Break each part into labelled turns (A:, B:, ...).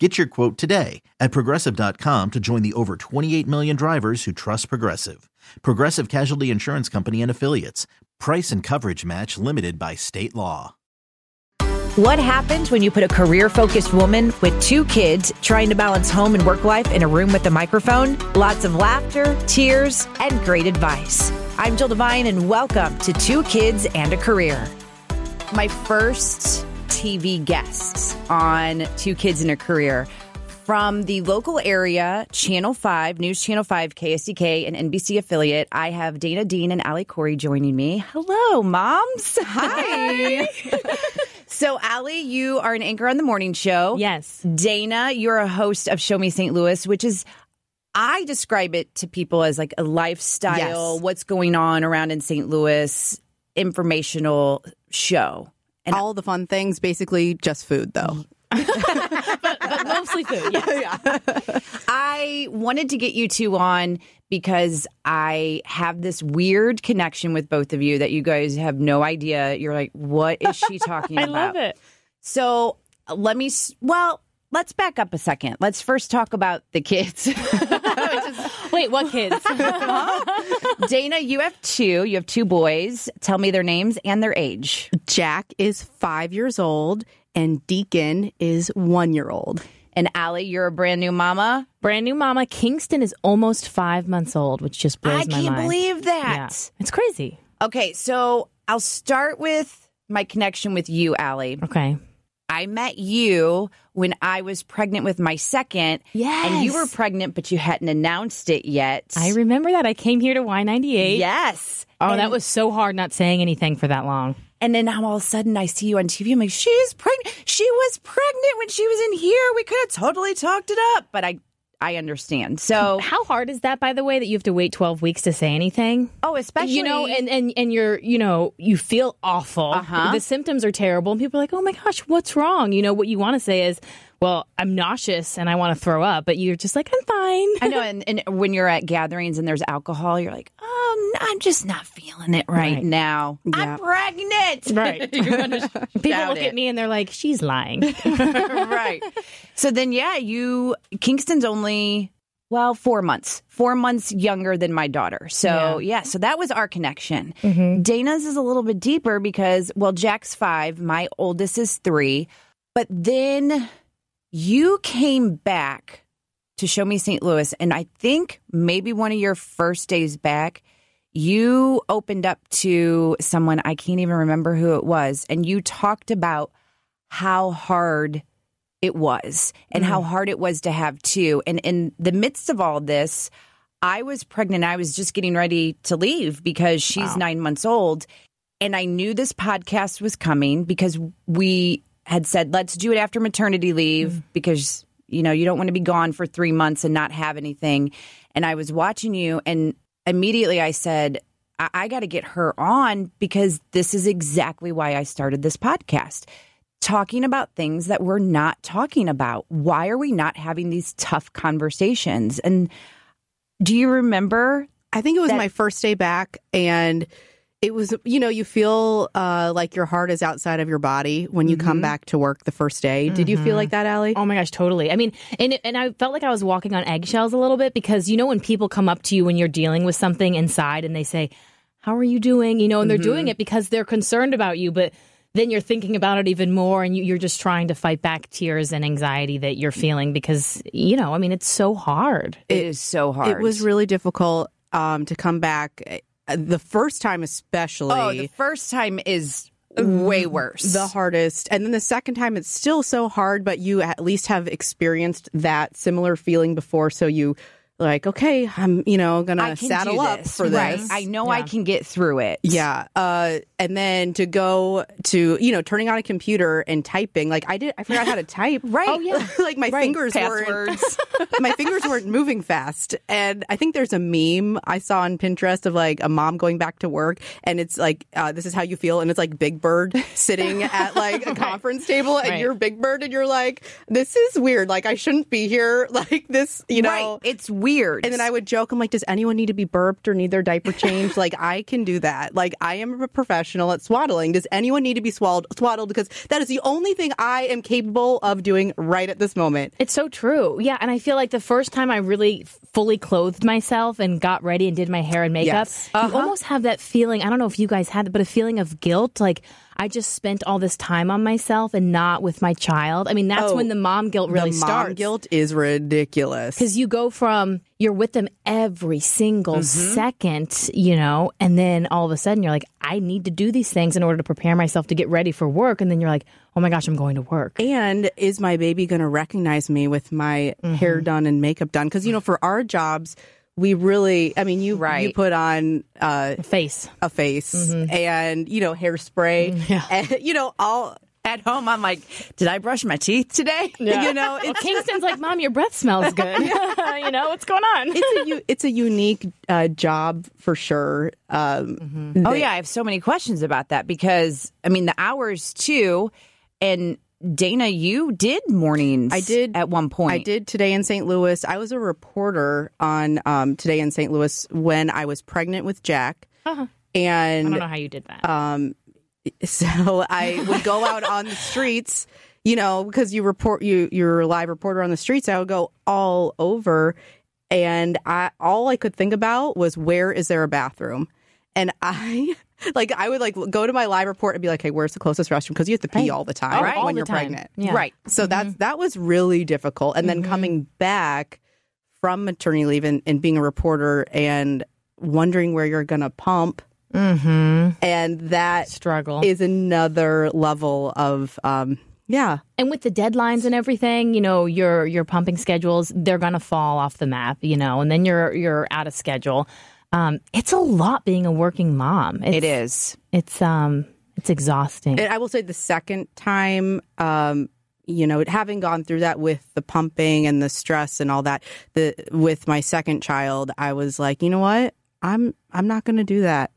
A: Get your quote today at progressive.com to join the over 28 million drivers who trust Progressive. Progressive Casualty Insurance Company and Affiliates. Price and coverage match limited by state law.
B: What happens when you put a career focused woman with two kids trying to balance home and work life in a room with a microphone? Lots of laughter, tears, and great advice. I'm Jill Devine, and welcome to Two Kids and a Career. My first TV guests on Two Kids and a Career from the local area, Channel 5, News Channel 5, KSDK, and NBC affiliate. I have Dana Dean and Allie Corey joining me. Hello, moms.
C: Hi.
B: so, Allie, you are an anchor on the morning show.
C: Yes.
B: Dana, you're a host of Show Me St. Louis, which is I describe it to people as like a lifestyle,
C: Yes.
B: what's going on around in St. Louis, informational show.
C: And all the fun things, basically just food, though.
D: but mostly food. Yeah.
B: I wanted to get you two on because I have this weird connection with both of you that you guys have no idea. You're like, what is she talking
D: I
B: about?
D: I love it.
B: So let me, well, let's back up a second. Let's first talk about the kids.
D: Wait, what kids?
B: Dana, you have two. You have two boys. Tell me their names and their age.
C: Jack is five years old, and Deacon is one year old.
B: And Allie, you're a brand new mama.
D: Brand new mama. Kingston is almost five months old, which just blows
B: I
D: my
B: can't believe that.
D: Yeah. It's crazy.
B: Okay, so I'll start with my connection with you, Allie.
D: Okay.
B: I met you when I was pregnant with my second. Yes. And you were pregnant, but you hadn't announced it yet.
D: I remember that. I came here to Y98.
B: Yes.
D: Oh,
B: and,
D: that was so hard not saying anything for that long.
B: And then now all of a sudden I see you on TV. I'm like, she's pregnant. She was pregnant when she was in here. We could have totally talked it up. But I, I understand. So,
D: How hard is that, by the way, that you have to wait 12 weeks to say anything?
B: oh, especially
D: you know, and, and and you're, you know, you feel awful.
B: Uh-huh.
D: The symptoms are terrible, and people are like, "Oh my gosh, what's wrong?" You know, what you want to say is, "Well, I'm nauseous and I want to throw up," but you're just like, "I'm fine."
B: I know, and, and when you're at gatherings and there's alcohol, you're like, oh, I'm just not feeling it right,
D: Right.
B: now. I'm pregnant.
D: Right. People look
B: it.
D: at me and they're like, "She's lying."
B: right. So then, yeah, you, Kingston's only, well, four months, four months younger than my daughter. So, yeah, so that was our connection. Mm-hmm. Dana's is a little bit deeper because, well, Jack's five, my oldest is three. But then you came back to show me St. Louis. And I think maybe one of your first days back, you opened up to someone, I can't even remember who it was, and you talked about how hard it was and how mm. hard it was to have two. And in the midst of all this, I was pregnant. I was just getting ready to leave because she's nine months old. And I knew this podcast was coming because we had said, let's do it after maternity leave mm. because, you know, you don't want to be gone for three months and not have anything. And I was watching you, and immediately I said, I, I got to get her on because this is exactly why I started this podcast talking about things that we're not talking about. Why are we not having these tough conversations? And do you remember?
C: I think it was
B: That-
C: my first day back, and it was, you know, you feel uh, like your heart is outside of your body when you come back to work the first day. Did you feel like that, Allie?
D: Oh my gosh, totally. I mean, and and I felt like I was walking on eggshells a little bit because you know when people come up to you when you're dealing with something inside and they say, "How are you doing?" You know, and they're doing it because they're concerned about you, but then you're thinking about it even more and you, you're just trying to fight back tears and anxiety that you're feeling because you know, I mean, it's so hard.
B: it is so hard.
C: It was really difficult um, to come back. Uh, The first time, especially.
B: Oh, the first time is way worse.
C: the hardest. And then the second time, it's still so hard, but you at least have experienced that similar feeling before. So you like, okay, I'm, you know, gonna saddle up
B: this.
C: for
B: Right.
C: this.
B: I know I can get through it.
C: Yeah. Uh, and then to go to, you know, turning on a computer and typing, like I did, I forgot how to type.
B: Right. Oh, yeah.
C: like my fingers
B: Passwords.
C: weren't, my fingers weren't moving fast. And I think there's a meme I saw on Pinterest of like a mom going back to work and it's like, uh, this is how you feel. And it's like Big Bird sitting at like a conference table and
D: Right.
C: you're Big Bird and you're like, this is weird. Like I shouldn't be here. Like this, you know.
B: right. It's weird.
C: And then I would joke, I'm like, does anyone need to be burped or need their diaper changed? like, I can do that. Like, I am a professional at swaddling. Does anyone need to be swaddled? Swaddled because that is the only thing I am capable of doing right at this moment.
D: It's so true. Yeah. And I feel like the first time I really fully clothed myself and got ready and did my hair and makeup,
C: Yes.
D: you uh-huh. almost have that feeling. I don't know if you guys had it, but a feeling of guilt. Like, I just spent all this time on myself and not with my child. I mean, that's
C: Oh,
D: when the mom guilt really
C: the mom
D: starts.
C: guilt is ridiculous.
D: Because you go from you're with them every single
C: Mm-hmm.
D: second, you know, and then all of a sudden you're like, I need to do these things in order to prepare myself to get ready for work. And then you're like, oh my gosh, I'm going to work.
C: And is my baby going to recognize me with my hair done and makeup done? Because, you know, for our jobs, we really, I mean, you, you put on, uh,
D: Face.
C: a face and, you know, hairspray and, you know, all,
B: at home, I'm like, did I brush my teeth today?
C: you know, it's
D: Kingston's like, Mom, your breath smells good. you know, what's going on?
C: it's a u- it's a unique uh, job for sure. Um,
B: Oh yeah, I have so many questions about that because I mean the hours too, and Dana, you did mornings.
C: I did
B: at one point.
C: I did today in St. Louis. I was a reporter on um, today in St. Louis when I was pregnant with Jack,
D: Uh-huh. I don't know how you did that.
C: um, so I would go out on the streets. You know, because you report you you're a live reporter on the streets. I would go all over, and I all I could think about was where is there a bathroom, and I. Like I would like go to my live report and be like, "Hey, where's the closest restroom?" Because you have to pee all the time
D: Right. All
C: when you're
D: time.
C: pregnant.
D: Yeah.
B: Right.
C: So that's that was really difficult. And then coming back from maternity leave and, and being a reporter and wondering where you're gonna pump.
D: mm-hmm.
C: And that
D: Struggle.
C: is another level of um yeah.
D: and with the deadlines and everything, you know, your your pumping schedules, they're gonna fall off the map, you know, and then you're you're out of schedule. Um, it's a lot being a working mom. It's,
B: It is.
D: It's um it's exhausting.
C: And I will say the second time, um, you know, having gone through that with the pumping and the stress and all that, the with my second child, I was like, you know what? I'm I'm not gonna do that.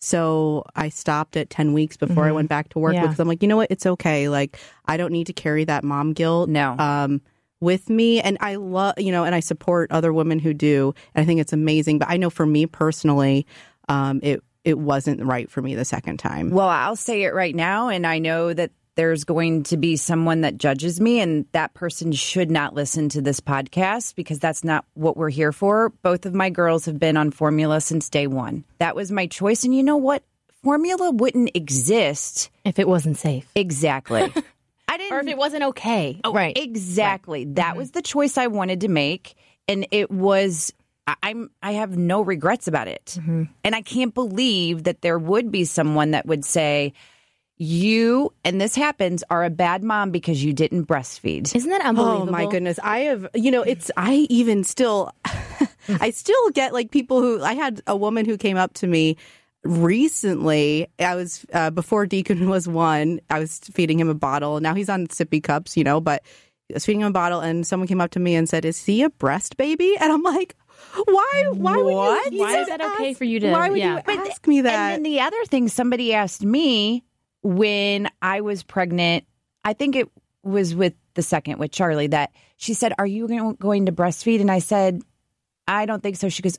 C: So I stopped at 10 weeks before I went back to work
D: Yeah.
C: because I'm like, you know what? It's okay. Like, I don't need to carry that mom guilt.
B: No.
C: Um, with me and I love, you know, and I support other women who do. And I think it's amazing. But I know for me personally, um, it, it wasn't right for me the second time.
B: Well, I'll say it right now, and I know that there's going to be someone that judges me, and that person should not listen to this podcast because that's not what we're here for. Both of my girls have been on formula since day one. That was my choice. And you know what? Formula wouldn't exist
D: if it wasn't safe.
B: exactly. I didn't
D: Or if it wasn't okay. Oh, right.
B: Exactly. That was mm-hmm. the choice I wanted to make, and it was. I- I'm. I have no regrets about it, mm-hmm. and I can't believe that there would be someone that would say, "You and this happens are a bad mom because you didn't breastfeed."
D: Isn't that unbelievable?
C: Oh my goodness. I have, you know, it's, I even still, I still get like people who, I had a woman who came up to me recently. I was, uh, before Deacon was one, I was feeding him a bottle. Now he's on sippy cups, you know, but I was feeding him a bottle and someone came up to me and said, Is he a breast baby? And I'm like, why? Why would
B: What?
C: you?
D: Why
C: you
D: is that
C: just
D: okay
C: ask-
D: for you to-
C: Why would
D: yeah.
C: you ask me that?
B: And then the other thing somebody asked me when I was pregnant, I think it was with the second with Charlie that she said, "Are you going to breastfeed?" And I said, "I don't think so." She goes,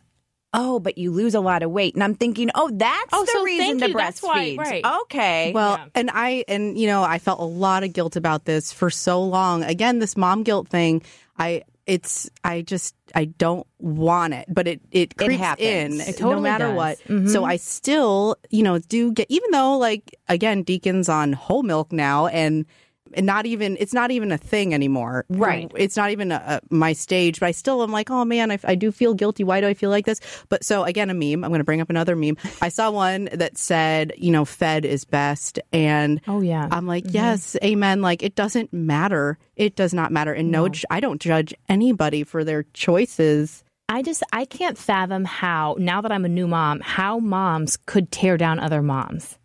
B: "Oh, but you lose a lot of weight." And I'm thinking, "Oh, that's
D: Oh,
B: the
D: so
B: reason
D: thank
B: to
D: you. That's why-
B: breastfeed."
D: right.
B: Okay.
C: Well,
D: Yeah.
C: and I and you know, I felt a lot of guilt about this for so long. Again, this mom guilt thing, I it's I just I don't want it, but it it creeps
B: happens.
C: in
B: It
C: no
D: totally
C: matter
D: does. Mm-hmm.
C: what. So I still, you know, do get even though like again, Deacon's on whole milk now and and not even it's not even a thing anymore.
B: Right.
C: it's not even a, a, my stage but i still am like oh man I, I do feel guilty. Why do i feel like this? But so again a meme. I'm going to bring up another meme. I saw one that said you know fed is best. And
D: Oh, yeah.
C: i'm like mm-hmm. yes amen. Like it doesn't matter. It does not matter. And no, ju- i don't judge anybody for their choices.
D: I just I can't fathom how now that I'm a new mom, how moms could tear down other moms.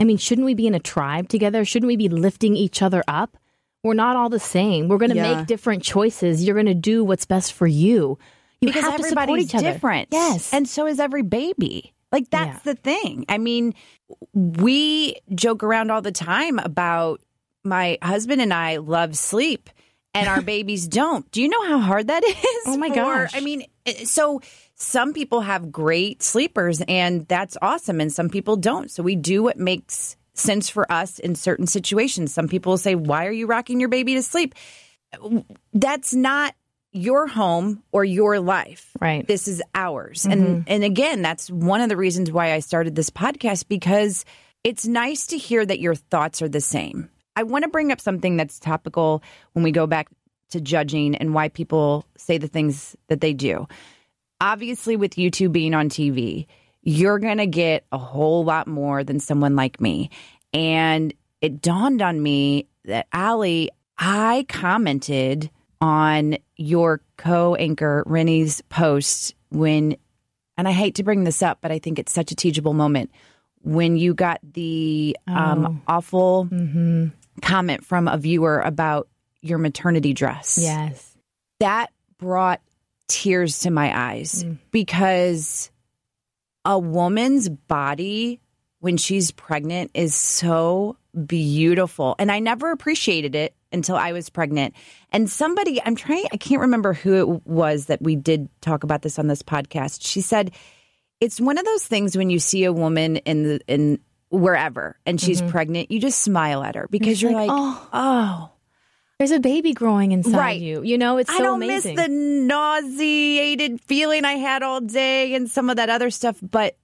D: I mean, shouldn't we be in a tribe together? Shouldn't we be lifting each other up? We're not all the same. We're going to
C: Yeah.
D: make different choices. You're going to do what's best for you. You
B: because
D: have to support
B: everybody's
D: each other.
B: different.
D: Yes.
B: And so is every baby. Like that's
D: Yeah.
B: the thing. I mean, we joke around all the time about my husband and I love sleep and our babies don't. Do you know how hard that is?
D: Oh my
B: for-
D: gosh.
B: I mean, eh, so some people have great sleepers and that's awesome and some people don't. So we do what makes sense for us in certain situations. Some people will say, "Why are you rocking your baby to sleep?" That's not your home or your life.
D: Right.
B: This is ours. And and again, that's one of the reasons why I started this podcast because it's nice to hear that your thoughts are the same. I want to bring up something that's topical when we go back to judging and why people say the things that they do. Obviously with you two being on TV, you're going to get a whole lot more than someone like me. And it dawned on me that Allie, I commented on your co-anchor Rennie's post when and I hate to bring this up, but I think it's such a teachable moment when you got the um, awful comment from a viewer about your maternity dress.
D: Yes.
B: That brought tears to my eyes mm. because a woman's body when she's pregnant is so beautiful. And I never appreciated it until I was pregnant. And somebody, I'm trying, I can't remember who it was that we did talk about this on this podcast. She said, it's one of those things when you see a woman in the, in wherever and she's pregnant, you just smile at her because you're,
D: like,
B: like,
D: "Oh."
B: oh,
D: There's a baby growing inside
B: Right.
D: you. You know, it's so
B: I don't
D: amazing.
B: miss the nauseated feeling I had all day and some of that other stuff, but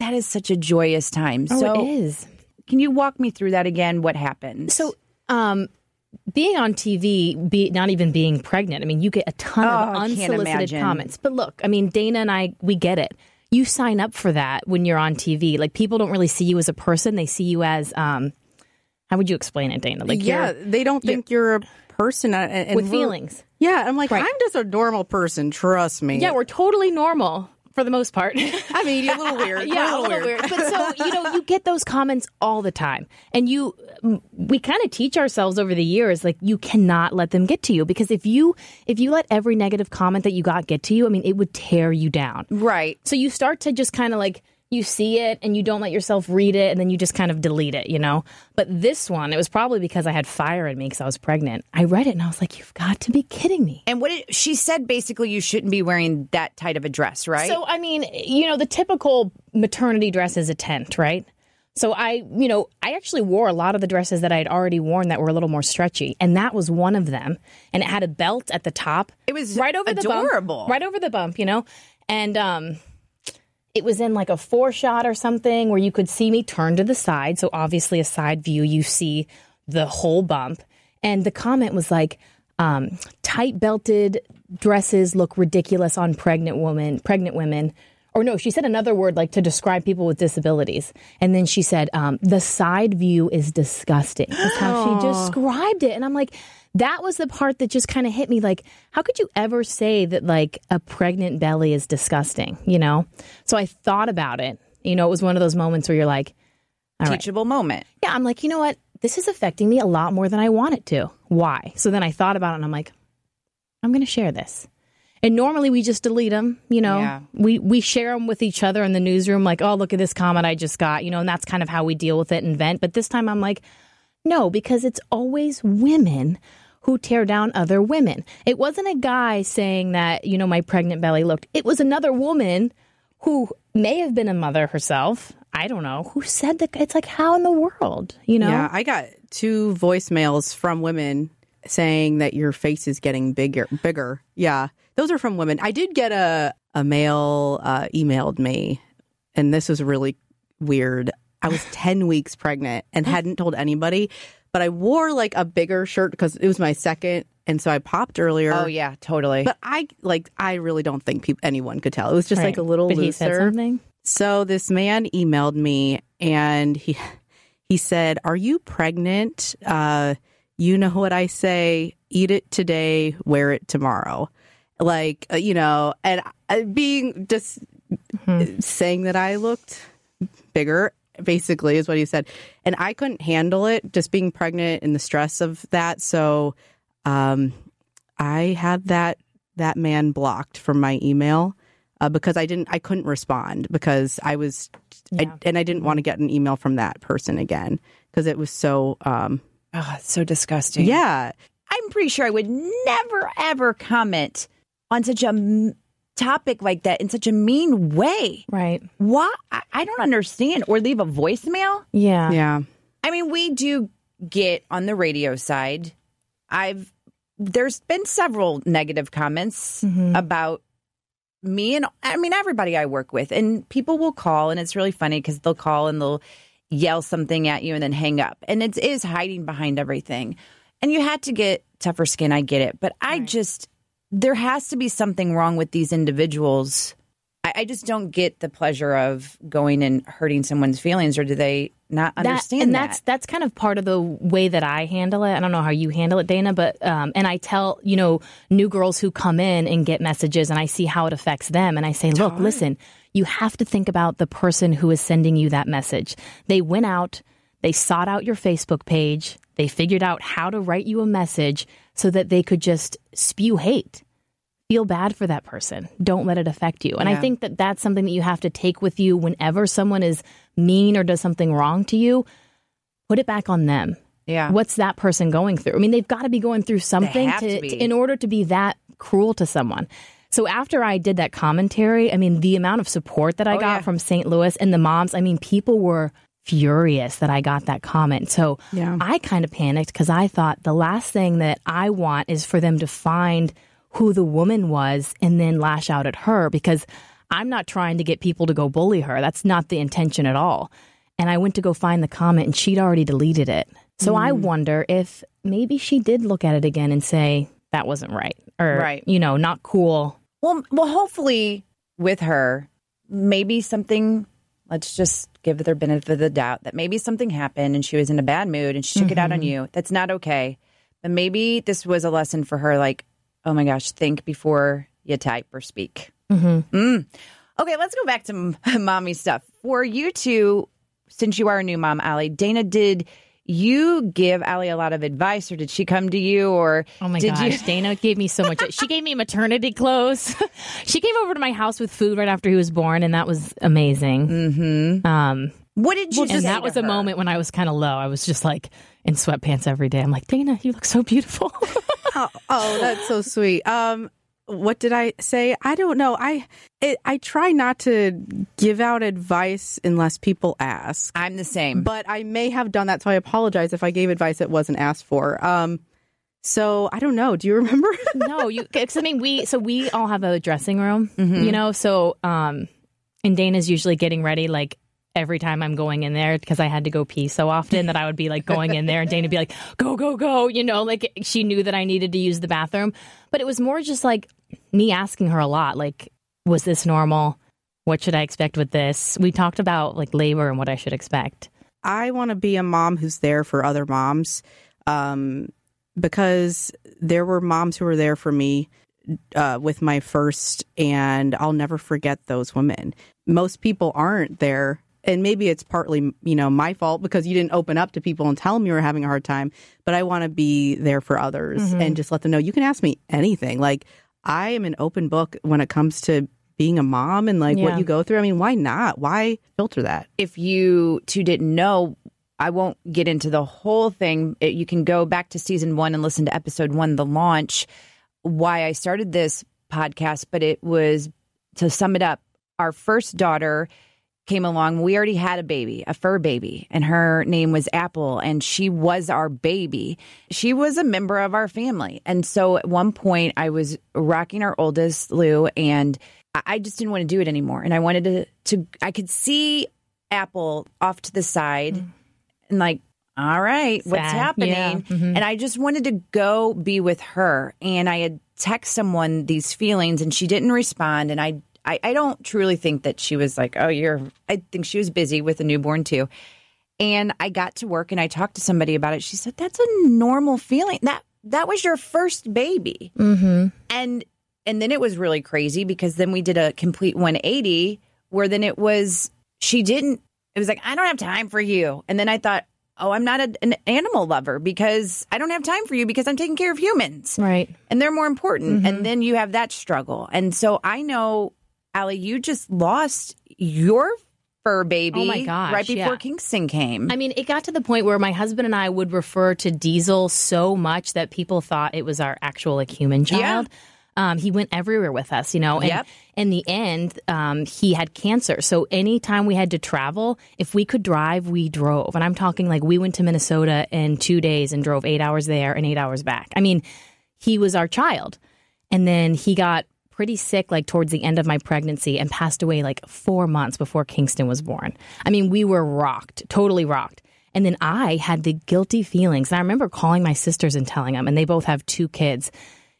B: that is such a joyous time.
D: oh,
B: so,
D: it is.
B: can you walk me through that again? What happened?
D: So, um, being on TV, be not even being pregnant. I mean, you get a ton
B: Oh,
D: of unsolicited comments. But look, I mean, Dana and I, we get it. You sign up for that when you're on TV. Like people don't really see you as a person; they see you as um. How would you explain it, Dana? Like
C: yeah, they don't think you're a person uh, and, and
D: with feelings.
C: Yeah, I'm like
D: Right.
C: I'm just a normal person. Trust me.
D: Yeah, we're totally normal for the most part.
C: I mean, you're a little weird.
D: Yeah, a little weird. But so you know, you get those comments all the time, and you, we kind of teach ourselves over the years, like you cannot let them get to you because if you if you let every negative comment that you got get to you, I mean, it would tear you down.
B: right.
D: So you start to just kind of like you see it and you don't let yourself read it and then you just kind of delete it, you know? But this one, it was probably because I had fire in me because I was pregnant. I read it and I was like, you've got to be kidding me.
B: And what it, she said basically, you shouldn't be wearing that tight of a dress, right?
D: So, I mean, you know, the typical maternity dress is a tent, right? So I, you know, I actually wore a lot of the dresses that I had already worn that were a little more stretchy, and that was one of them. And it had a belt at the top.
B: It was
D: right over the
B: adorable.
D: bump, right over the bump, you know. And um, it was in like a four shot or something where you could see me turn to the side. So obviously, a side view, you see the whole bump. And the comment was like, um, tight belted dresses look ridiculous on pregnant women, pregnant women. Or no, she said another word like to describe people with disabilities. And then she said, um, the side view is disgusting. That's how she described it. And I'm like, that was the part that just kind of hit me. Like, how could you ever say that like a pregnant belly is disgusting? You know? So I thought about it. You know, it was one of those moments where you're like, all right.
B: Teachable moment.
D: Yeah, I'm like, you know what? This is affecting me a lot more than I want it to. Why? So then I thought about it and I'm like, I'm going to share this. And normally we just delete them, you know.
B: Yeah.
D: We we share them with each other in the newsroom like, "Oh, look at this comment I just got." You know, and that's kind of how we deal with it and vent. But this time I'm like, no, because it's always women who tear down other women. It wasn't a guy saying that, you know, my pregnant belly looked. It was another woman who may have been a mother herself. I don't know. Who said that it's like how in the world, you know?
C: Yeah, I got two voicemails from women saying that your face is getting bigger. Bigger. Yeah, those are from women. I did get a a male uh, emailed me, and this was really weird. I was ten weeks pregnant and hadn't told anybody, but I wore like a bigger shirt because it was my second, and so I popped earlier.
B: Oh yeah, totally.
C: But I like I really don't think anyone could tell. It was just like a little
D: but
C: looser.
D: he said something.
C: So this man emailed me and he he said, "Are you pregnant? Uh, you know what I say: eat it today, wear it tomorrow." like uh, you know, and uh, being just saying that I looked bigger basically is what he said. And i couldn't handle it just being pregnant and the stress of that. So um i had that that man blocked from my email uh, because i didn't i couldn't respond because i was I, and i didn't want to get an email from that person again because it was so um
B: Oh, it's so disgusting.
C: yeah
B: I'm pretty sure I would never ever comment on such a m- topic like that in such a mean way.
D: Right.
B: Why? I, I don't understand. Or leave a voicemail.
D: Yeah.
C: yeah
B: I mean, we do get on the radio side. I've there's been several negative comments mm-hmm. about me and I mean everybody I work with, and people will call, and it's really funny because they'll call and they'll yell something at you and then hang up, and it is hiding behind everything. And you had to get tougher skin. I get it, but I just there has to be something wrong with these individuals. I, I just don't get the pleasure of going and hurting someone's feelings, or do they not
D: That-
B: understand
D: and
B: that?
D: that's that's kind of part of the way that I handle it. I don't know how you handle it, Dana, but um, and I tell you know new girls who come in and get messages, and I see how it affects them, and I say, look, listen, you have to think about the person who is sending you that message. They went out, they sought out your Facebook page, they figured out how to write you a message so that they could just spew hate feel bad for that person. Don't let it affect you. And I think that that's something that you have to take with you whenever someone is mean or does something wrong to you. Put it back on them.
B: yeah.
D: What's that person going through? I mean, they've got to be going through something
B: have to be.
D: in order to be that cruel to someone. So after I did that commentary, I mean, the amount of support that I
B: Oh,
D: got
B: yeah.
D: from St. Louis and the moms, I mean, people were furious that I got that comment. So
C: Yeah.
D: I kind of panicked because I thought the last thing that I want is for them to find who the woman was and then lash out at her because I'm not trying to get people to go bully her. That's not the intention at all. And I went to go find the comment and she'd already deleted it. So I
B: Mm.
D: wonder if maybe she did look at it again and say, that wasn't right. Or,
B: Right.
D: you know, not cool.
B: Well, well, hopefully with her, maybe something. Let's just give her benefit of the doubt that maybe something happened and she was in a bad mood and she took it out on you. That's not okay. But maybe this was a lesson for her. Like, oh my gosh, think before you type or speak. Mm. Okay, let's go back to mommy stuff. For you two, since you are a new mom, Allie, Dana, did you give Allie a lot of advice or did she come to you or
D: Oh my
B: did
D: gosh,
B: you?
D: Dana gave me so much. She gave me maternity clothes. she came over to my house with food right after he was born, and that was amazing. Mm-hmm. Um,
B: What did you
D: and
B: say
D: that was a
B: her?
D: moment when I was kind of low. I was just like in sweatpants every day. I'm like, Dana, you look so beautiful.
C: oh, oh, that's so sweet. Um, what did I say? I don't know. I it, I try not to give out advice unless people ask.
B: I'm the same.
C: But I may have done that, so I apologize if I gave advice that wasn't asked for. Um, so I don't know. Do you remember?
D: no, you. Cause I mean, we so we all have a dressing room,
B: Mm-hmm.
D: you know. So, um, and Dana's usually getting ready like every time I'm going in there because I had to go pee so often that I would be like going in there and Dana would be like, "Go, go, go!" You know, like she knew that I needed to use the bathroom. But it was more just like me asking her a lot, like, "Was this normal? What should I expect with this?" We talked about like labor and what I should expect.
C: I want to be a mom who's there for other moms, um, because there were moms who were there for me uh, with my first, and I'll never forget those women. Most people aren't there, and maybe it's partly you know my fault because you didn't open up to people and tell them you were having a hard time. But I want to be there for others and just let them know you can ask me anything. Like I am an open book when it comes to being a mom and like
D: Yeah.
C: what you go through. I mean, why not? Why filter that?
B: if you two didn't know, I won't get into the whole thing. It- you can go back to season one and listen to episode one, the launch, why I started this podcast. But it was to sum it up, our first daughter came along. We already had a baby, a fur baby, and her name was Apple, and she was our baby. She was a member of our family. And so at one point, I was rocking our oldest, Lou, and I- just didn't want to do it anymore. And I wanted to, to I could see Apple off to the side and like, all right, what's happening?
D: Yeah. Mhm.
B: And I just wanted to go be with her. And I had text someone these feelings and she didn't respond. And I, I, I don't truly think that she was like, oh, you're, I think she was busy with a newborn too. And I got to work and I talked to somebody about it. She said, that's a normal feeling. That, that was your first baby.
D: Mm-hmm.
B: And and then it was really crazy because then we did a complete 180 where then it was she didn't it was like I don't have time for you. And then I thought, "Oh, I'm not a, an animal lover because I don't have time for you because I'm taking care of humans."
D: Right.
B: And they're more important. And then you have that struggle. And so I know Allie, you just lost your fur baby
D: Oh my gosh,
B: right before
D: yeah.
B: Kingston came.
D: I mean, it got to the point where my husband and I would refer to Diesel so much that people thought it was our actual like human child. Um, he went everywhere with us, you know. And
B: Yep.
D: in the end, um, he had cancer. So anytime we had to travel, if we could drive, we drove. And I'm talking like we went to Minnesota in two days and drove eight hours there and eight hours back. I mean, he was our child. And then he got pretty sick like towards the end of my pregnancy and passed away like four months before Kingston was born. I mean, we were rocked, totally rocked. And then I had the guilty feelings. And I remember calling my sisters and telling them, and they both have two kids,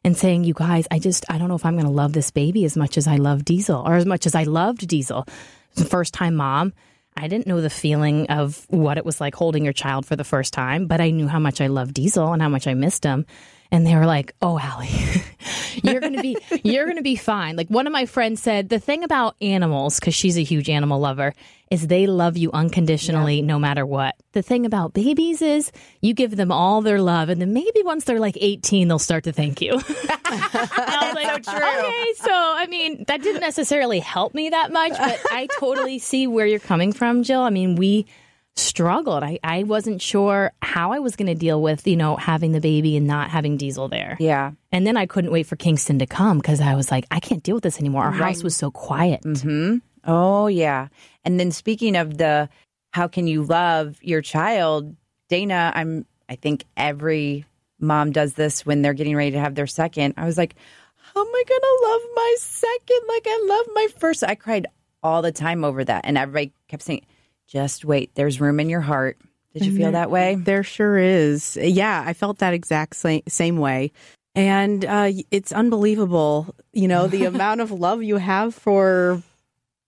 D: and saying, You guys, I just, I don't know if I'm going to love this baby as much as I love Diesel or as much as I loved Diesel. The first time mom. I didn't know the feeling of what it was like holding your child for the first time, but I knew how much I loved Diesel and how much I missed him. And they were like, "Oh, Allie, you're gonna be you're gonna be fine." Like one of my friends said, the thing about animals, because she's a huge animal lover, is they love you unconditionally no matter what. The thing about babies is you give them all their love, and then maybe once they're like 18, they'll start to thank you. I was like,
B: so true.
D: Okay, so I mean, that didn't necessarily help me that much, but I totally see where you're coming from, Jill. I mean, we struggled. I, I wasn't sure how I was going to deal with, you know, having the baby and not having Diesel there.
B: yeah.
D: And then I couldn't wait for Kingston to come because I was like, I can't deal with this anymore. Our house was so quiet. Mm-hmm.
B: Oh, yeah. And then speaking of the how can you love your child, Dana, I'm I think every mom does this when they're getting ready to have their second. I was like, how am I going to love my second like I love my first? I cried all the time over that and everybody kept saying, "Just wait, there's room in your heart." Did you feel that way?
C: There sure is. Yeah, I felt that exact same, same way. And uh, it's unbelievable, you know, the amount of love you have for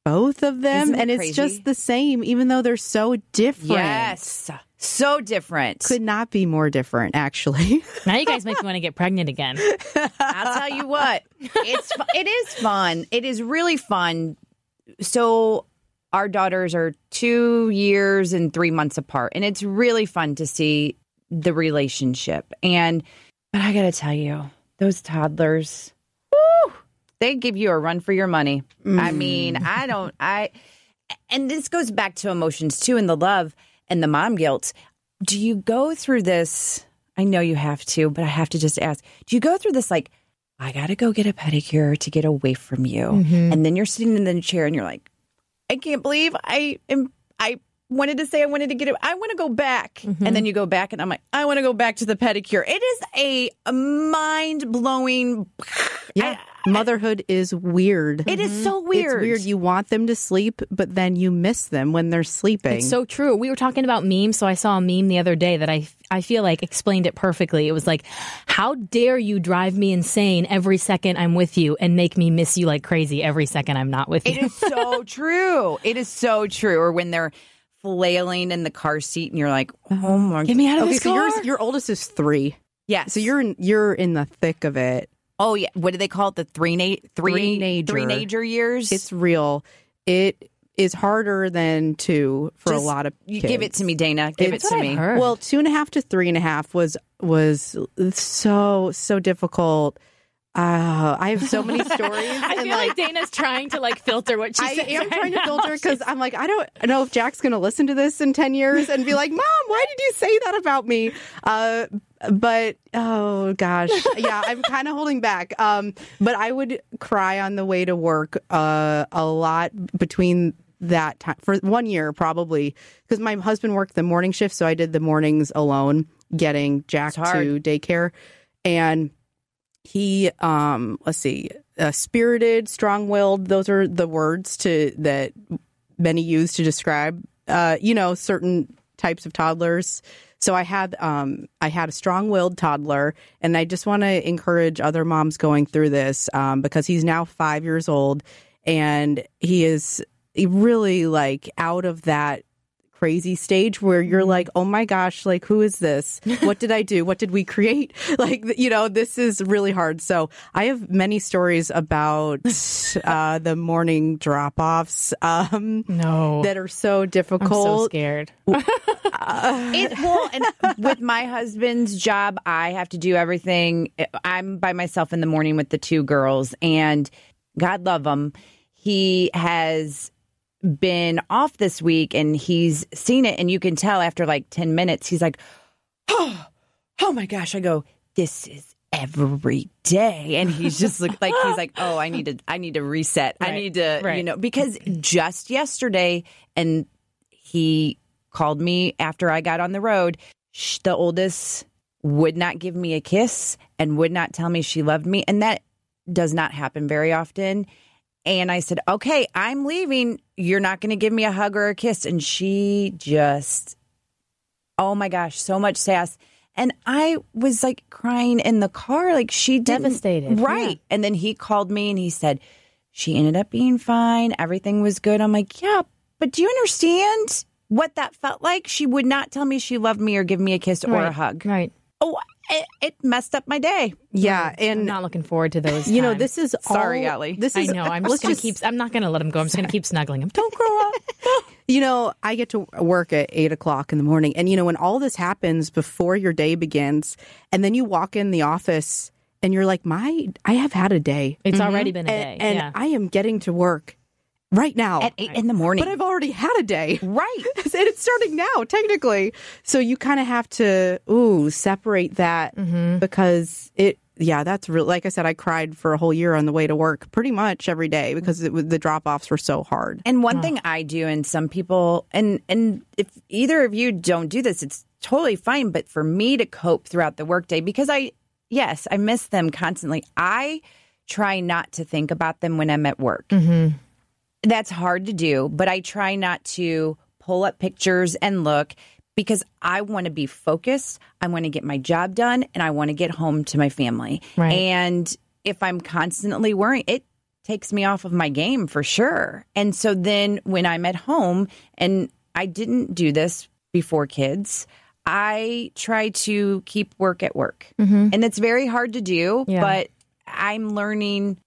C: both of them.
B: Isn't it
C: and it's
B: crazy?
C: just the same, even though they're so different.
B: Yes. So different.
C: Could not be more different, actually.
D: Now you guys make me want to get pregnant again.
B: I'll tell you what, it's it is fun. It is really fun. So our daughters are two years and three months apart, and it's really fun to see the relationship. And but I got to tell you, those toddlers, woo, they give you a run for your money. I mm. mean, I don't, I, and this goes back to emotions too, and the love and the mom guilt. Do you go through this? I know you have to, but I have to just ask: Do you go through this like? I got to go get a pedicure to get away from you. Mm-hmm. And then you're sitting in the chair and you're like, I can't believe I am. I wanted to say I wanted to get it. I want to go back. Mm-hmm. And then you go back and I'm like, I want to go back to the pedicure. It is a mind blowing.
C: Yeah. Motherhood is weird.
B: It is mm-hmm. so weird.
C: It's weird. You want them to sleep, but then you miss them when they're sleeping.
D: It's so true. We were talking about memes, so I saw a meme the other day that I I feel like explained it perfectly. It was like, "How dare you drive me insane every second I'm with you and make me miss you like crazy every second I'm not with you?"
B: It is so true. It is so true. Or when they're flailing in the car seat and you're like, oh my god.
D: Get me out of
C: okay,
D: this
C: so
D: car.
C: yours, your oldest is three.
B: Yeah,
C: So you're in, you're in the thick of it.
B: Oh yeah. What do they call it? The three na- three
C: Three-nager.
B: three nager years.
C: It's real. It is harder than two for
B: Just-
C: a lot of
B: You
C: kids.
B: give it to me, Dana. Give
C: It's
B: it to
D: what
B: me.
D: I've heard.
C: Well, two and a half to three and a half was was so so difficult. Uh, I have so many stories.
D: I
C: and
D: feel like, Dana's trying to like filter what she
C: I
D: says.
C: am
D: right
C: trying to filter because I'm like, I don't know if Jack's going to listen to this in 10 years and be like, Mom, why did you say that about me? Uh, but oh gosh, yeah, I'm kind of holding back. Um, but I would cry on the way to work uh, a lot between that time for one year probably because my husband worked the morning shift, so I did the mornings alone, getting Jack to daycare, and he um let's see uh, spirited strong-willed those are the words to that many use to describe uh you know certain types of toddlers so i had um i had a strong-willed toddler and i just want to encourage other moms going through this um because he's now 5 years old and he is really like out of that crazy stage where you're like, oh my gosh, like, who is this? What did I do? What did we create? Like, you know, this is really hard. So I have many stories about uh, the morning drop offs um,
D: No.
C: that are so
D: I'm
C: difficult.
D: so scared.
B: It, well, and with my husband's job, I have to do everything. I'm by myself in the morning with the two girls, and God love them. He has been off this week and he's seen it, and you can tell after like 10 minutes, he's like, oh, oh my gosh. I go, this is every day and he's just look like he's like oh i need to i need to reset i need to you know because just yesterday and he called me after I got on the road. Sh- The oldest would not give me a kiss and would not tell me she loved me. And that does not happen very often. And I said, okay, I'm leaving. You're not going to give me a hug or a kiss. And she just, oh my gosh, so much sass. And I was like crying in the car, like she
D: Devastated,
B: right?
D: yeah.
B: And then he called me and he said she ended up being fine. Everything was good. I'm like, yeah, but do you understand what that felt like? She would not tell me she loved me or give me a kiss or a hug.
D: Right.
B: Oh, it, it messed up my day.
C: Yeah.
D: I'm
C: And,
D: not looking forward to those.
C: you know, this is
B: Sorry,
C: all,
B: Allie.
C: This
D: I
C: is,
D: know. I'm just gonna keep. I'm not gonna let him go. I'm just gonna keep snuggling him. Don't grow up.
C: You know, I get to work at eight o'clock in the morning. And, you know, when all this happens before your day begins, and then you walk in the office and you're like, my, I have had a day.
D: It's mm-hmm. already been a day.
C: And, and
D: yeah.
C: I am getting to work right now.
B: At eight in the morning.
C: but I've already had a day.
B: right.
C: and it's starting now, technically. So you kind of have to, ooh, separate that
D: Mm-hmm.
C: because it, yeah, that's real. Like I said, I cried for a whole year on the way to work pretty much every day because it, the drop offs were so hard.
B: And one thing I do, and some people, and and if either of you don't do this, it's totally fine. But for me to cope throughout the workday, because I, yes, I miss them constantly. I try not to think about them when I'm at work. That's hard to do, but I try not to pull up pictures and look because I want to be focused. I want to get my job done and I want to get home to my family.
D: Right.
B: And if I'm constantly worrying, it takes me off of my game for sure. And so then when I'm at home, and I didn't do this before kids, I try to keep work at work. Mm-hmm. And it's very hard to do,
D: Yeah.
B: but I'm learning.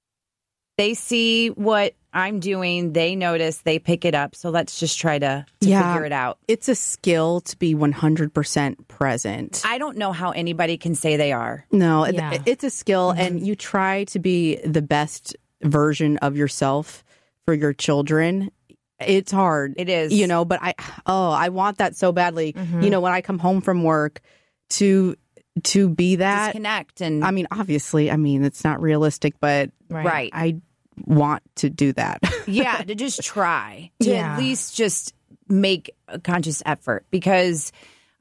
B: They see what I'm doing, they notice, they pick it up. So let's just try to, to
C: Yeah.
B: figure it out.
C: It's a skill to be 100% present.
B: I don't know how anybody can say they are.
C: No,
D: Yeah.
C: it's a skill, mm-hmm. and you try to be the best version of yourself for your children. It's hard.
B: It is.
C: you know, but I, oh, I want that so badly. Mm-hmm. You know, when I come home from work to to be that.
B: Disconnect and
C: I mean, obviously, I mean, it's not realistic, but
D: Right.
B: right.
C: I want to do that.
B: yeah, to just try to
D: Yeah.
B: at least just make a conscious effort because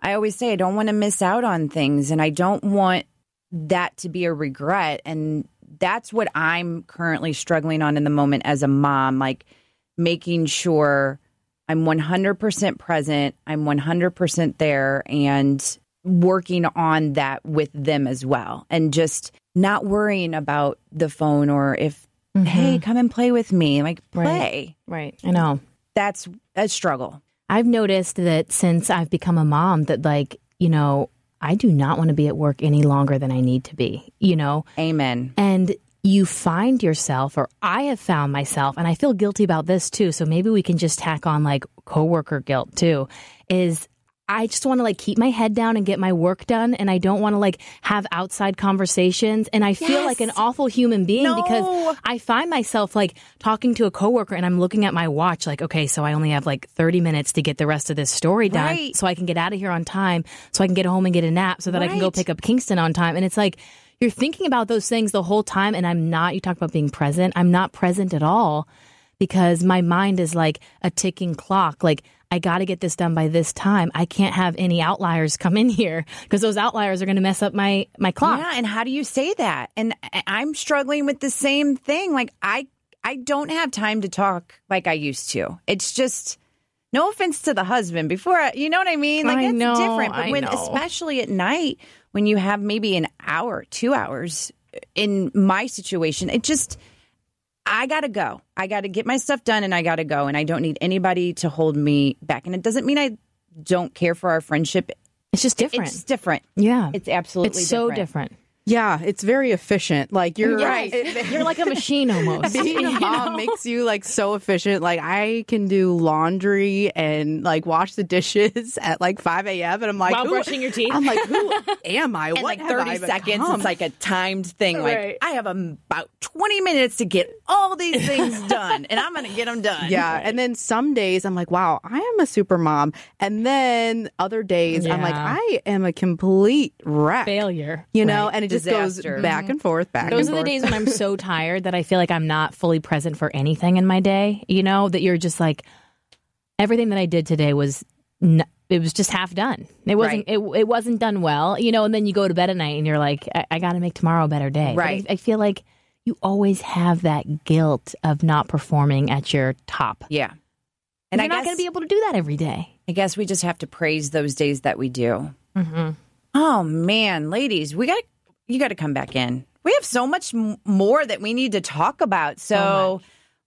B: I always say I don't want to miss out on things and I don't want that to be a regret and that's what I'm currently struggling on in the moment as a mom like making sure I'm 100% present, I'm 100% there and working on that with them as well and just not worrying about the phone or if hey mm-hmm. come and play with me like
D: Right.
B: play
D: Right. I know.
B: that's a struggle
D: I've noticed that since I've become a mom, that like you know, I do not want to be at work any longer than I need to be. You know,
B: amen
D: and you find yourself or i have found myself and i feel guilty about this too so maybe we can just tack on like coworker guilt too is i just want to like keep my head down and get my work done and i don't want to like have outside conversations and i feel like an awful human being
B: No.
D: because i find myself like talking to a coworker and i'm looking at my watch like okay so i only have like 30 minutes to get the rest of this story done
B: Right.
D: so i can get out of here on time so i can get home and get a nap so that i can go pick up kingston on time and it's like you're thinking about those things the whole time and i'm not you talk about being present i'm not present at all because my mind is like a ticking clock. Like i got to get this done by this time. I can't have any outliers come in here because those outliers are going to mess up my my clock.
B: Yeah and how do you say that? And i'm struggling with the same thing. Like i i don't have time to talk like i used to. It's just no offense to the husband before I, you know what i mean? Like
D: I
B: it's
D: know,
B: different but
D: I
B: when
D: know.
B: especially at night when you have maybe an hour two hours in my situation it just I got to go. I got to get my stuff done and I got to go. And I don't need anybody to hold me back. And it doesn't mean I don't care for our friendship.
D: It's just different.
B: It's different.
D: yeah.
B: It's absolutely
D: It's so different.
C: Yeah, it's very efficient. Like you're
D: Yes.
C: right.
D: You're like a machine almost.
C: Being a mom makes you like so efficient. Like I can do laundry and like wash the dishes at like 5 a.m. and I'm like,
D: While
C: who-
D: brushing your teeth?
C: I'm like, who am I?
B: And
C: what
B: like
C: have
B: 30
C: I
B: seconds,
C: become?
B: it's like a timed thing. Like,
D: Right.
B: I have about 20 minutes to get all these things done, and I'm going to get them done.
C: Yeah. And then some days I'm like, wow, I am a super mom. And then other days I'm like, I am a complete wreck.
D: Failure.
C: You know,
B: Right.
C: and it just
B: Disaster.
C: goes back and forth, back and forth.
D: Those are the days when I'm so tired that I feel like I'm not fully present for anything in my day. You know, that you're just like, everything that I did today was, n- it was just half done. It wasn't, it, it wasn't done well, you know, and then you go to bed at night and you're like, I, I got to make tomorrow a better day.
B: Right.
D: I, I feel like you always have that guilt of not performing at your top.
B: Yeah.
D: And you're
B: I
D: not going to be able to do that every day.
B: I guess we just have to praise those days that we do.
D: Mm-hmm.
B: Oh, man, ladies, we got to, you got to come back in. We have so much m- more that we need to talk about. So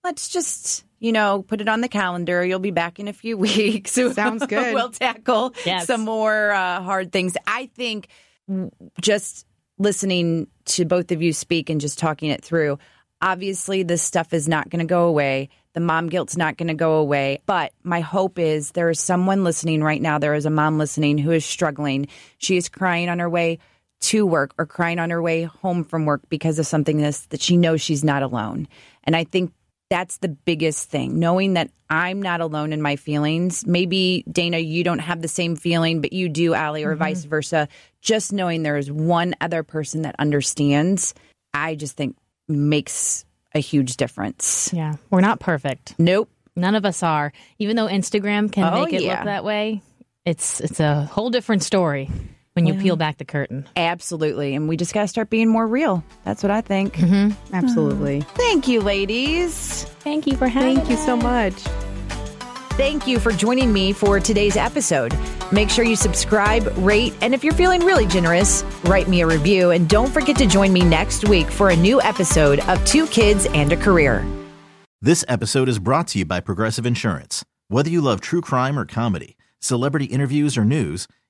B: let's just, you know, put it on the calendar. You'll be back in a few weeks.
C: Sounds good.
B: we'll tackle
D: Yes.
B: some more uh, hard things. I think just listening to both of you speak and just talking it through, obviously this stuff is not going to go away. The mom guilt's not going to go away. But my hope is there is someone listening right now. There is a mom listening who is struggling. She is crying on her way to work or crying on her way home from work because of something this that she knows she's not alone. And I think that's the biggest thing knowing that i'm not alone in my feelings maybe dana you don't have the same feeling but you do ali or mm-hmm. vice versa just knowing there is one other person that understands i just think makes a huge difference
D: Yeah. We're not perfect.
B: nope
D: None of us are. Even though Instagram can
B: Oh,
D: make it
B: yeah.
D: look that way, it's it's a whole different story when you peel back the curtain.
B: absolutely and we just got to start being more real that's what i think mm-hmm. ah.
C: Absolutely.
B: thank you ladies
D: Thank you for having
C: Thank you so much.
B: Thank you for joining me for today's episode. Make sure you subscribe, rate, and if you're feeling really generous, write me a review. And don't forget to join me next week for a new episode of Two Kids and a Career.
A: This episode is brought to you by Progressive Insurance. Whether you love true crime or comedy, celebrity interviews or news,